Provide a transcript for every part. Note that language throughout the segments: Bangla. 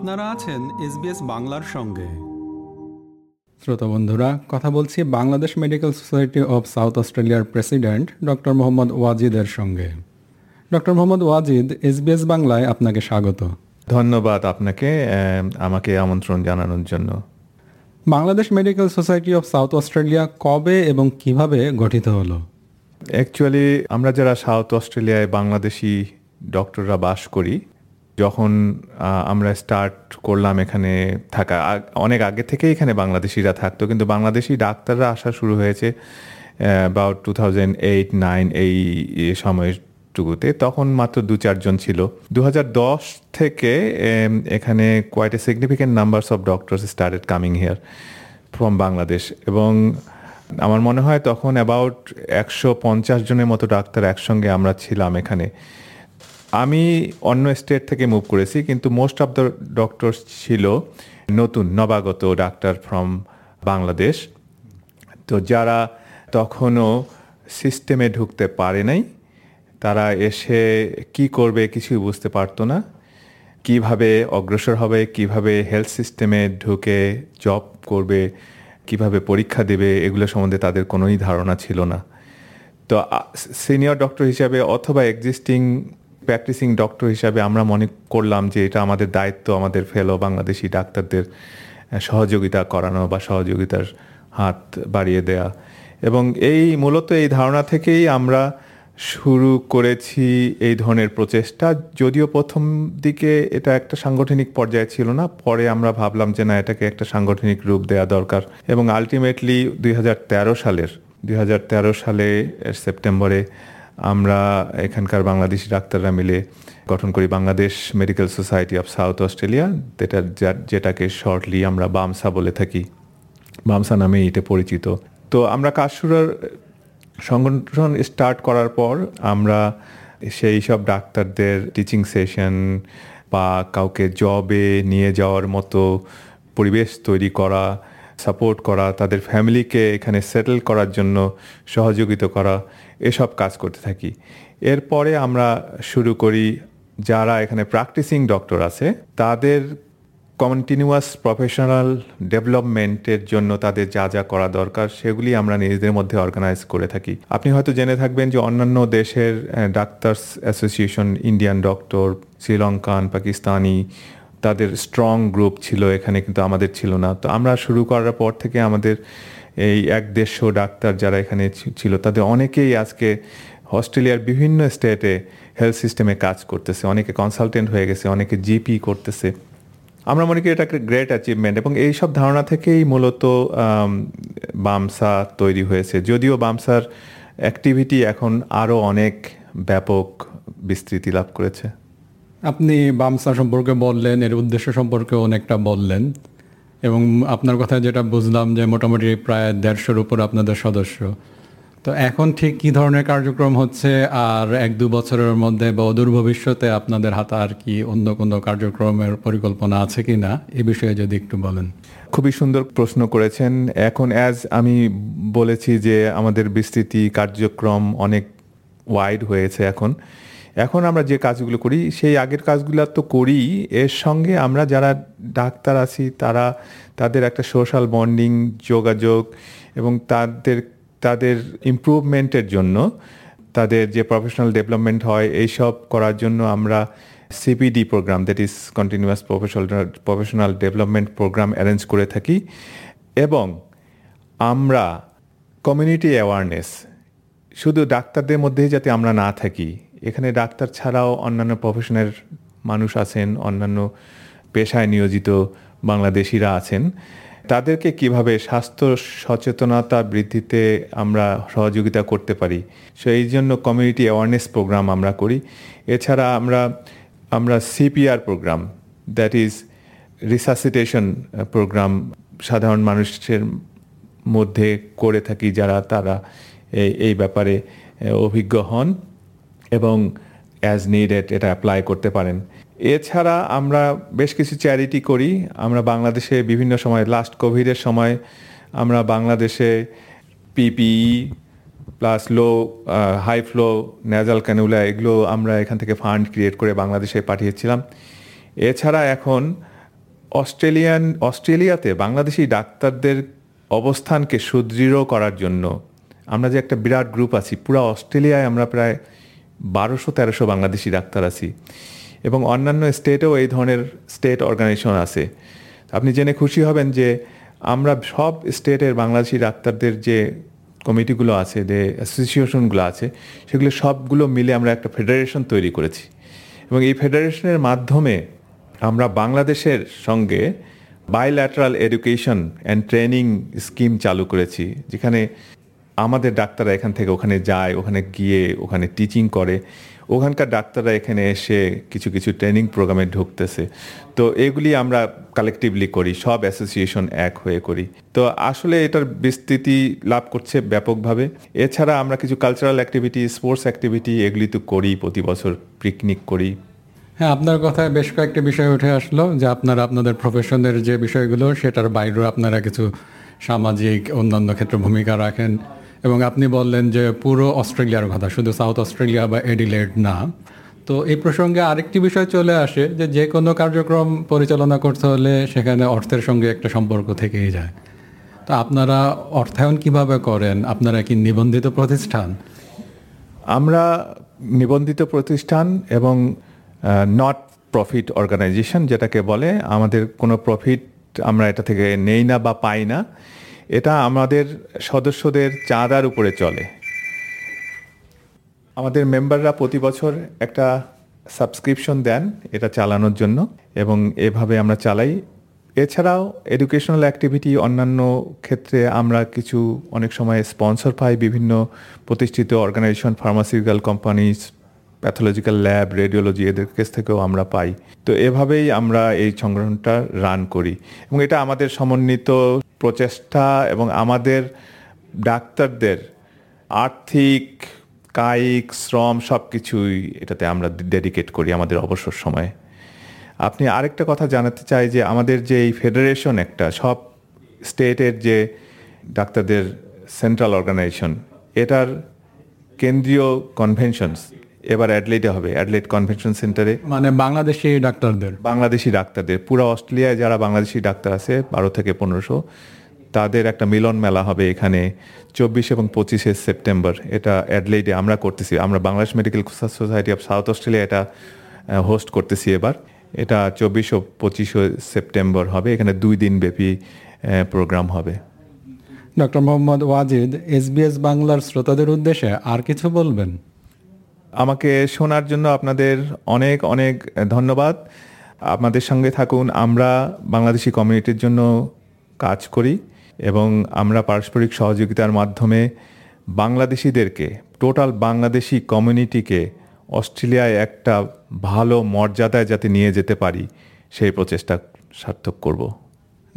আপনারা আছেন এসবিএস বাংলার সঙ্গে। শ্রোতা বন্ধুরা কথা বলছি Bangladesh medical society of South অস্ট্রেলিয়ার প্রেসিডেন্ট ডক্টর মোহাম্মদ ওয়াজিদের সঙ্গে। ডক্টর মোহাম্মদ ওয়াজিদ এসবিএস বাংলায় আপনাকে স্বাগত। ধন্যবাদ আপনাকে আমাকে আমন্ত্রণ জানানোর জন্য। Bangladesh medical society of South Australia কবে এবং কীভাবে গঠিত হলো? অ্যাকচুয়ালি আমরা যারা সাউথ অস্ট্রেলিয়ায় বাংলাদেশি ডক্টররা বাস করি যখন আমরা স্টার্ট করলাম এখানে থাকা অনেক আগে থেকে এখানে বাংলাদেশিরা থাকতো, কিন্তু বাংলাদেশি ডাক্তাররা আসা শুরু হয়েছে about two thousand eight nine এই সময়টুকুতে। তখন মাত্র দু চারজন ছিল। দু দশ থেকে এখানে quite a significant numbers of doctors started coming here from Bangladesh এবং আমার মনে হয় তখন অ্যাবাউট একশো পঞ্চাশ জনের মতো ডাক্তার একসঙ্গে আমরা ছিলাম এখানে। আমি অন্য স্টেট থেকে মুভ করেছি, কিন্তু মোস্ট অফ দ্য ডক্টরস ছিল নতুন, নবাগত ডাক্তার ফ্রম বাংলাদেশ। তো যারা তখনও সিস্টেমে ঢুকতে পারে নাই, তারা এসে কি করবে কিছুই বুঝতে পারতো না। কীভাবে অগ্রসর হবে, কীভাবে হেলথ সিস্টেমে ঢুকে জব করবে, কীভাবে পরীক্ষা দেবে, এগুলো সম্বন্ধে তাদের কোনোই ধারণা ছিল না। তো সিনিয়র ডক্টর হিসাবে অথবা এক্সিস্টিং প্র্যাকটিসিং ডক্টর হিসাবে আমরা মনে করলাম যে এটা আমাদের দায়িত্ব, আমাদের ফেলো বাংলাদেশি ডাক্তারদের সহযোগিতা করানো বা সহযোগিতার হাত বাড়িয়ে দেয়া। এবং এই মূলত এই ধারণা থেকেই আমরা শুরু করেছি এই ধরনের প্রচেষ্টা। যদিও প্রথম দিকে এটা একটা সাংগঠনিক পর্যায়ে ছিল না, পরে আমরা ভাবলাম যে না, এটাকে একটা সাংগঠনিক রূপ দেওয়া দরকার। এবং আলটিমেটলি দুই হাজার তেরো সালের, দুই হাজার তেরো সালে সেপ্টেম্বরে আমরা এখানকার বাংলাদেশি ডাক্তাররা মিলে গঠন করি Bangladesh medical society of South Australia যেটা যেটাকে শর্টলি আমরা বামসা বলে থাকি। বামসা নামে এটা পরিচিত। তো আমরা কাজ শুরুর সংগঠন স্টার্ট করার পর আমরা সেই সব ডাক্তারদের টিচিং সেশন বা কাউকে জবে নিয়ে যাওয়ার মতো পরিবেশ তৈরি করা সাপোর্ট করা, তাদের ফ্যামিলিকে এখানে সেটেল করার জন্য সহযোগিতা করা এসব কাজ করতে থাকি। এরপরে আমরা শুরু করি যারা এখানে প্র্যাকটিসিং ডক্টর আছে, তাদের কন্টিনিউয়াস প্রফেশনাল ডেভেলপমেন্টের জন্য তাদের যা যা করা দরকার, সেগুলি আমরা নিজেদের মধ্যে অর্গানাইজ করে থাকি। আপনি হয়তো জেনে থাকবেন যে অন্যান্য দেশের doctors association Indian doctor Sri Lankan Pakistani তাদের স্ট্রং গ্রুপ ছিল, এখানে কিন্তু আমাদের ছিল না। তো আমরা শুরু করার পর থেকে আমাদের এই এক দেড়শো ডাক্তার যারা এখানে ছিল, তাদের অনেকেই আজকে অস্ট্রেলিয়ার বিভিন্ন স্টেটে হেলথ সিস্টেমে কাজ করতেছে। অনেকে কনসালটেন্ট হয়ে গেছে, অনেকে জিপি করতেছে। আমরা মনে করি এটা একটা গ্রেট অ্যাচিভমেন্ট এবং এই সব ধারণা থেকেই মূলত বামসা তৈরি হয়েছে। যদিও বামসার অ্যাক্টিভিটি এখন আরও অনেক ব্যাপক বিস্তৃতি লাভ করেছে। আপনি বামসা সম্পর্কে বললেন, এর উদ্দেশ্য সম্পর্কে অনেকটা বললেন। এবং আপনার কথা যেটা বুঝলাম যে মোটামুটি প্রায় দেড়শোর উপর আপনাদের সদস্য। তো এখন ঠিক কী ধরনের কার্যক্রম হচ্ছে? আর এক দু বছরের মধ্যে বা অদূর ভবিষ্যতে আপনাদের হাতে আর কি অন্য কোনো কার্যক্রমের পরিকল্পনা আছে কি না? এ বিষয়ে যদি একটু বলেন। খুবই সুন্দর প্রশ্ন করেছেন। এখন অ্যাজ আমি বলেছি যে আমাদের বিস্তৃতি কার্যক্রম অনেক ওয়াইড হয়েছে এখন। এখন আমরা যে কাজগুলো করি, সেই আগের কাজগুলো তো করি। এর সঙ্গে আমরা যারা ডাক্তার আছি, তারা, তাদের একটা সোশ্যাল বন্ডিং যোগাযোগ এবং তাদের তাদের ইমপ্রুভমেন্টের জন্য, তাদের যে প্রফেশনাল ডেভেলপমেন্ট হয়, এইসব করার জন্য আমরা CPD program that is continuous professional professional development program arrange করে থাকি। এবং আমরা কমিউনিটি অ্যাওয়ারনেস শুধু ডাক্তারদের মধ্যেই যাতে আমরা না থাকি এখানে ডাক্তার ছাড়াও অন্যান্য প্রফেশনের মানুষ আছেন, অন্যান্য পেশায় নিয়োজিত বাংলাদেশিরা আছেন। তাদেরকে কীভাবে স্বাস্থ্য সচেতনতা বৃদ্ধিতে আমরা সহযোগিতা করতে পারি সো এই জন্য কমিউনিটি অ্যাওয়ারনেস প্রোগ্রাম আমরা করি। এছাড়া আমরা আমরা CPR program that is resuscitation program সাধারণ মানুষের মধ্যে করে থাকি যারা, তারা এই ব্যাপারে অভিজ্ঞ হন। এবং অ্যাজ নিডেড এটা অ্যাপ্লাই করতে পারেন। এছাড়া আমরা বেশ কিছু চ্যারিটি করি। আমরা বাংলাদেশে বিভিন্ন সময় লাস্ট কোভিডের সময় আমরা বাংলাদেশে PPE plus low high flow nasal cannula এগুলো আমরা এখান থেকে ফান্ড ক্রিয়েট করে বাংলাদেশে পাঠিয়েছিলাম। এছাড়া এখন অস্ট্রেলিয়ান, অস্ট্রেলিয়াতে বাংলাদেশি ডাক্তারদের অবস্থানকে সুদৃঢ় করার জন্য আমরা যে একটা বিরাট গ্রুপ আছি, পুরো অস্ট্রেলিয়ায় আমরা প্রায় বারোশো, তেরোশো বাংলাদেশি ডাক্তার আছি। এবং অন্যান্য স্টেটেও এই ধরনের স্টেট অর্গানাইজেশন আছে। আপনি জেনে খুশি হবেন যে আমরা সব স্টেটের বাংলাদেশি ডাক্তারদের যে কমিটিগুলো আছে, যে অ্যাসোসিয়েশনগুলো আছে, সেগুলো সবগুলো মিলে আমরা একটা ফেডারেশন তৈরি করেছি। এবং এই ফেডারেশনের মাধ্যমে আমরা বাংলাদেশের সঙ্গে bilateral education and training scheme চালু করেছি, যেখানে আমাদের ডাক্তাররা এখান থেকে ওখানে যায়, ওখানে গিয়ে ওখানে টিচিং করে। ওখানকার ডাক্তাররা এখানে এসে কিছু কিছু ট্রেনিং প্রোগ্রামে ঢুকতেছে। তো এগুলি আমরা কালেকটিভলি করি, সব অ্যাসোসিয়েশন এক হয়ে করি। তো আসলে এটার বিস্তৃতি লাভ করছে ব্যাপকভাবে। এছাড়া আমরা কিছু কালচারাল অ্যাক্টিভিটি স্পোর্টস অ্যাক্টিভিটি এগুলি তো করি, প্রতি বছর পিকনিক করি। হ্যাঁ আপনার কথায় বেশ কয়েকটি বিষয় উঠে আসলো যে আপনারা, আপনাদের প্রফেশনের যে বিষয়গুলো, সেটার বাইরেও আপনারা কিছু সামাজিক, অন্যান্য ক্ষেত্রে ভূমিকা রাখেন। এবং আপনি বললেন যে পুরো অস্ট্রেলিয়ার কথা, শুধু সাউথ অস্ট্রেলিয়া বা এডিলেড না। তো এই প্রসঙ্গে আরেকটি বিষয় চলে আসে যে যে কোনো কার্যক্রম পরিচালনা করতে হলে সেখানে অর্থের সঙ্গে একটা সম্পর্ক থেকেই যায়। তো আপনারা অর্থায়ন কীভাবে করেন? আপনারা কি নিবন্ধিত প্রতিষ্ঠান? আমরা নিবন্ধিত প্রতিষ্ঠান এবং নট প্রফিট অর্গানাইজেশন যেটাকে বলে, আমাদের কোনো প্রফিট আমরা এটা থেকে নেই না বা পাই না। এটা আমাদের সদস্যদের চাঁদার উপরে চলে। আমাদের মেম্বাররা প্রতি বছর একটা সাবস্ক্রিপশন দেন এটা চালানোর জন্য, এবং এভাবে আমরা চালাই। এছাড়াও এডুকেশনাল অ্যাক্টিভিটি অন্যান্য ক্ষেত্রে আমরা কিছু অনেক সময় স্পন্সর পাই বিভিন্ন প্রতিষ্ঠিত organisation pharmaceutical companies pathological lab radiology এদের কাছ থেকেও আমরা পাই। তো এভাবেই আমরা এই সংগঠনটা রান করি, এবং এটা আমাদের সমন্বিত প্রচেষ্টা এবং আমাদের ডাক্তারদের আর্থিক, কায়িক, শ্রম সব কিছুই এটাতে আমরা ডেডিকেট করি আমাদের অবসর সময়ে। আপনি আরেকটা কথা জানাতে চাই যে আমাদের যে এই ফেডারেশন একটা, সব স্টেটের যে ডাক্তারদের সেন্ট্রাল অর্গানাইজেশন এটার কেন্দ্রীয় কনভেনশনস এবার অ্যাডলেটে হবে অ্যাডলেট কনভেনশন সেন্টারে। মানে বাংলাদেশি ডাক্তারদের। বাংলাদেশি ডাক্তারদের পুরো অস্ট্রেলিয়ায় যারা বাংলাদেশি ডাক্তার আছে বারো থেকে পনেরোশো তাদের একটা মিলন মেলা হবে এখানে চব্বিশ এবং পঁচিশে সেপ্টেম্বর। এটা অ্যাডলেইডে আমরা করতেছি আমরা Bangladesh medical society of South Australia এটা হোস্ট করতেছি এবার। এটা চব্বিশ ও পঁচিশে সেপ্টেম্বর হবে এখানে দুই দিন ব্যাপী প্রোগ্রাম হবে। ডক্টর মোহাম্মদ ওয়াজিদ এসবিএস বাংলার শ্রোতাদের উদ্দেশ্যে আর কিছু বলবেন? আমাকে শোনার জন্য আপনাদের অনেক অনেক ধন্যবাদ। আপনাদের সঙ্গে থাকুন, আমরা বাংলাদেশি কমিউনিটির জন্য কাজ করি এবং আমরা পারস্পরিক সহযোগিতার মাধ্যমে বাংলাদেশিদেরকে, টোটাল বাংলাদেশি কমিউনিটিকে অস্ট্রেলিয়ায় একটা ভালো মর্যাদায় যাতে নিয়ে যেতে পারি, সেই প্রচেষ্টা সার্থক করব।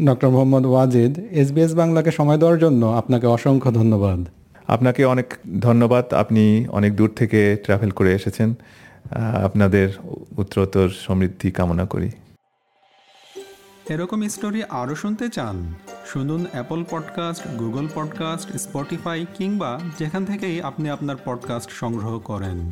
ডক্টর মোহাম্মদ ওয়াজিদ এসবিএস বাংলাকে সময় দেওয়ার জন্য আপনাকে অসংখ্য ধন্যবাদ। আপনাকে অনেক ধন্যবাদ। আপনি অনেক দূর থেকে ট্রাভেল করে এসেছেন। আপনাদের উত্তরোত্তর সমৃদ্ধি কামনা করি। এরকম স্টোরি আরও শুনতে চান, শুনুন Apple podcast Google podcast Spotify কিংবা যেখান থেকেই আপনি আপনার পডকাস্ট সংগ্রহ করেন।